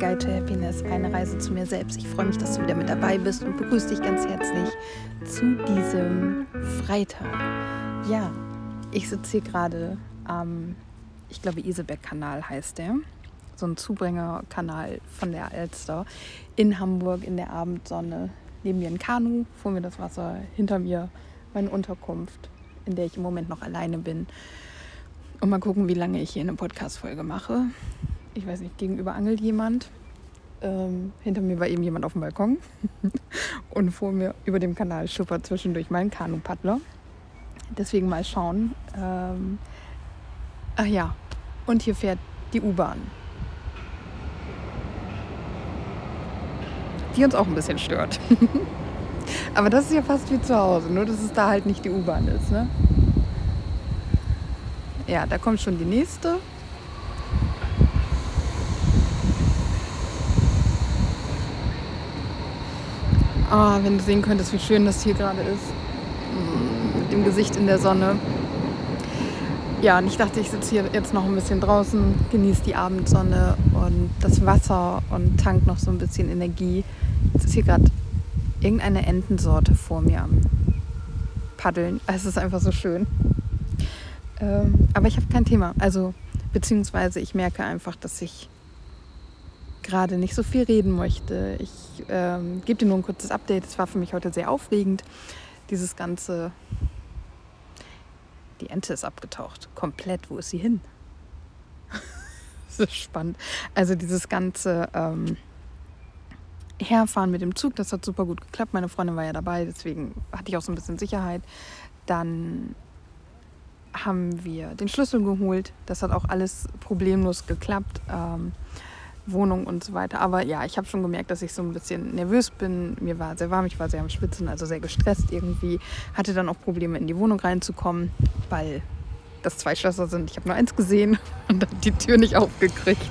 Guide to Happiness, eine Reise zu mir selbst. Ich freue mich, dass du wieder mit dabei bist und begrüße dich ganz herzlich zu diesem Freitag. Ja, ich sitze hier gerade am, ich glaube, Isebeck-Kanal heißt der. So ein Zubringerkanal von der Alster in Hamburg in der Abendsonne. Neben mir ein Kanu, vor mir das Wasser, hinter mir meine Unterkunft, in der ich im Moment noch alleine bin. Und mal gucken, wie lange ich hier eine Podcast-Folge mache ich weiß nicht, gegenüber angelt jemand. Ähm, hinter mir war eben jemand auf dem Balkon. und vor mir über dem Kanal schuppert zwischendurch mein Kanupaddler. Deswegen mal schauen. Ähm, ach ja, und hier fährt die U-Bahn. Die uns auch ein bisschen stört. Aber das ist ja fast wie zu Hause, nur dass es da halt nicht die U-Bahn ist. Ne? Ja, da kommt schon die nächste. Oh, wenn du sehen könntest, wie schön das hier gerade ist. Mm, mit dem Gesicht in der Sonne. Ja, und ich dachte, ich sitze hier jetzt noch ein bisschen draußen, genieße die Abendsonne und das Wasser und tank noch so ein bisschen Energie. Jetzt ist hier gerade irgendeine Entensorte vor mir am Paddeln. Es ist einfach so schön. Ähm, aber ich habe kein Thema. Also, beziehungsweise ich merke einfach, dass ich gerade nicht so viel reden möchte. Ich ähm, gebe dir nur ein kurzes Update. Es war für mich heute sehr aufregend. Dieses ganze. Die Ente ist abgetaucht. Komplett. Wo ist sie hin? das ist spannend. Also dieses ganze ähm, Herfahren mit dem Zug, das hat super gut geklappt. Meine Freundin war ja dabei, deswegen hatte ich auch so ein bisschen Sicherheit. Dann haben wir den Schlüssel geholt. Das hat auch alles problemlos geklappt. Ähm, Wohnung und so weiter. Aber ja, ich habe schon gemerkt, dass ich so ein bisschen nervös bin. Mir war sehr warm, ich war sehr am Spitzen, also sehr gestresst irgendwie. Hatte dann auch Probleme, in die Wohnung reinzukommen, weil das zwei Schlösser sind. Ich habe nur eins gesehen und dann die Tür nicht aufgekriegt.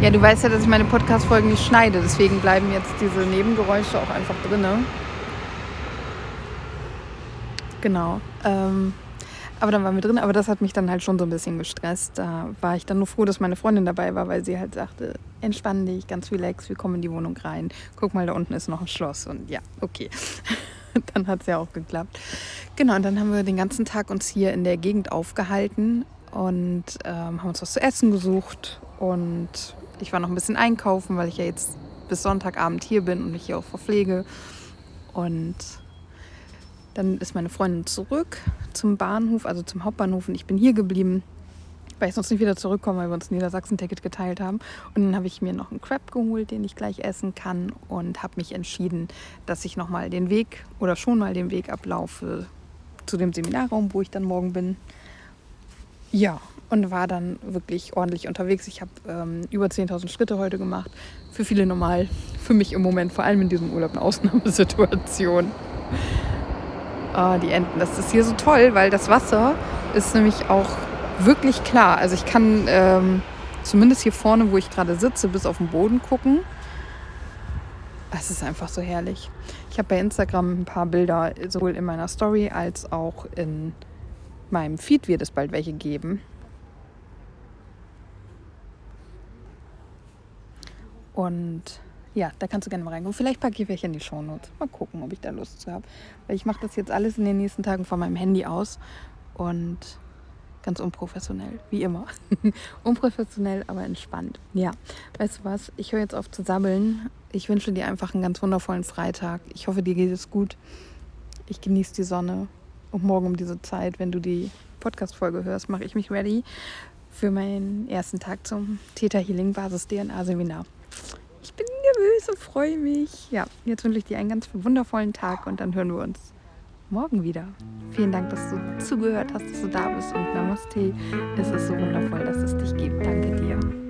Ja, du weißt ja, dass ich meine Podcast-Folgen nicht schneide, deswegen bleiben jetzt diese Nebengeräusche auch einfach drin. Genau. Ähm, aber dann waren wir drin, aber das hat mich dann halt schon so ein bisschen gestresst. Da war ich dann nur froh, dass meine Freundin dabei war, weil sie halt sagte, entspann dich, ganz relax, wir kommen in die Wohnung rein. Guck mal, da unten ist noch ein Schloss. Und ja, okay. dann hat es ja auch geklappt. Genau, und dann haben wir den ganzen Tag uns hier in der Gegend aufgehalten und ähm, haben uns was zu essen gesucht. Und ich war noch ein bisschen einkaufen, weil ich ja jetzt bis Sonntagabend hier bin und mich hier auch verpflege. Und dann ist meine Freundin zurück zum Bahnhof, also zum Hauptbahnhof und ich bin hier geblieben, weil ich sonst nicht wieder zurückkomme, weil wir uns ein Niedersachsen-Ticket geteilt haben. Und dann habe ich mir noch einen Crab geholt, den ich gleich essen kann und habe mich entschieden, dass ich nochmal den Weg oder schon mal den Weg ablaufe zu dem Seminarraum, wo ich dann morgen bin. Ja, und war dann wirklich ordentlich unterwegs. Ich habe ähm, über 10.000 Schritte heute gemacht. Für viele normal, für mich im Moment, vor allem in diesem Urlaub, eine Ausnahmesituation. Ah, die Enten. Das ist hier so toll, weil das Wasser ist nämlich auch wirklich klar. Also ich kann ähm, zumindest hier vorne, wo ich gerade sitze, bis auf den Boden gucken. Es ist einfach so herrlich. Ich habe bei Instagram ein paar Bilder, sowohl in meiner Story als auch in meinem Feed wird es bald welche geben. Und ja, da kannst du gerne mal reingucken. Vielleicht packe ich welche in die Shownotes. Mal gucken, ob ich da Lust zu habe. Weil ich mache das jetzt alles in den nächsten Tagen von meinem Handy aus. Und ganz unprofessionell, wie immer. unprofessionell, aber entspannt. Ja, weißt du was? Ich höre jetzt auf zu sabbeln. Ich wünsche dir einfach einen ganz wundervollen Freitag. Ich hoffe, dir geht es gut. Ich genieße die Sonne. Und morgen um diese Zeit, wenn du die Podcast-Folge hörst, mache ich mich ready für meinen ersten Tag zum Theta Healing Basis DNA Seminar. Nervös und freue mich. Ja, jetzt wünsche ich dir einen ganz wundervollen Tag und dann hören wir uns morgen wieder. Vielen Dank, dass du zugehört hast, dass du da bist und Namaste. Es ist so wundervoll, dass es dich gibt. Danke dir.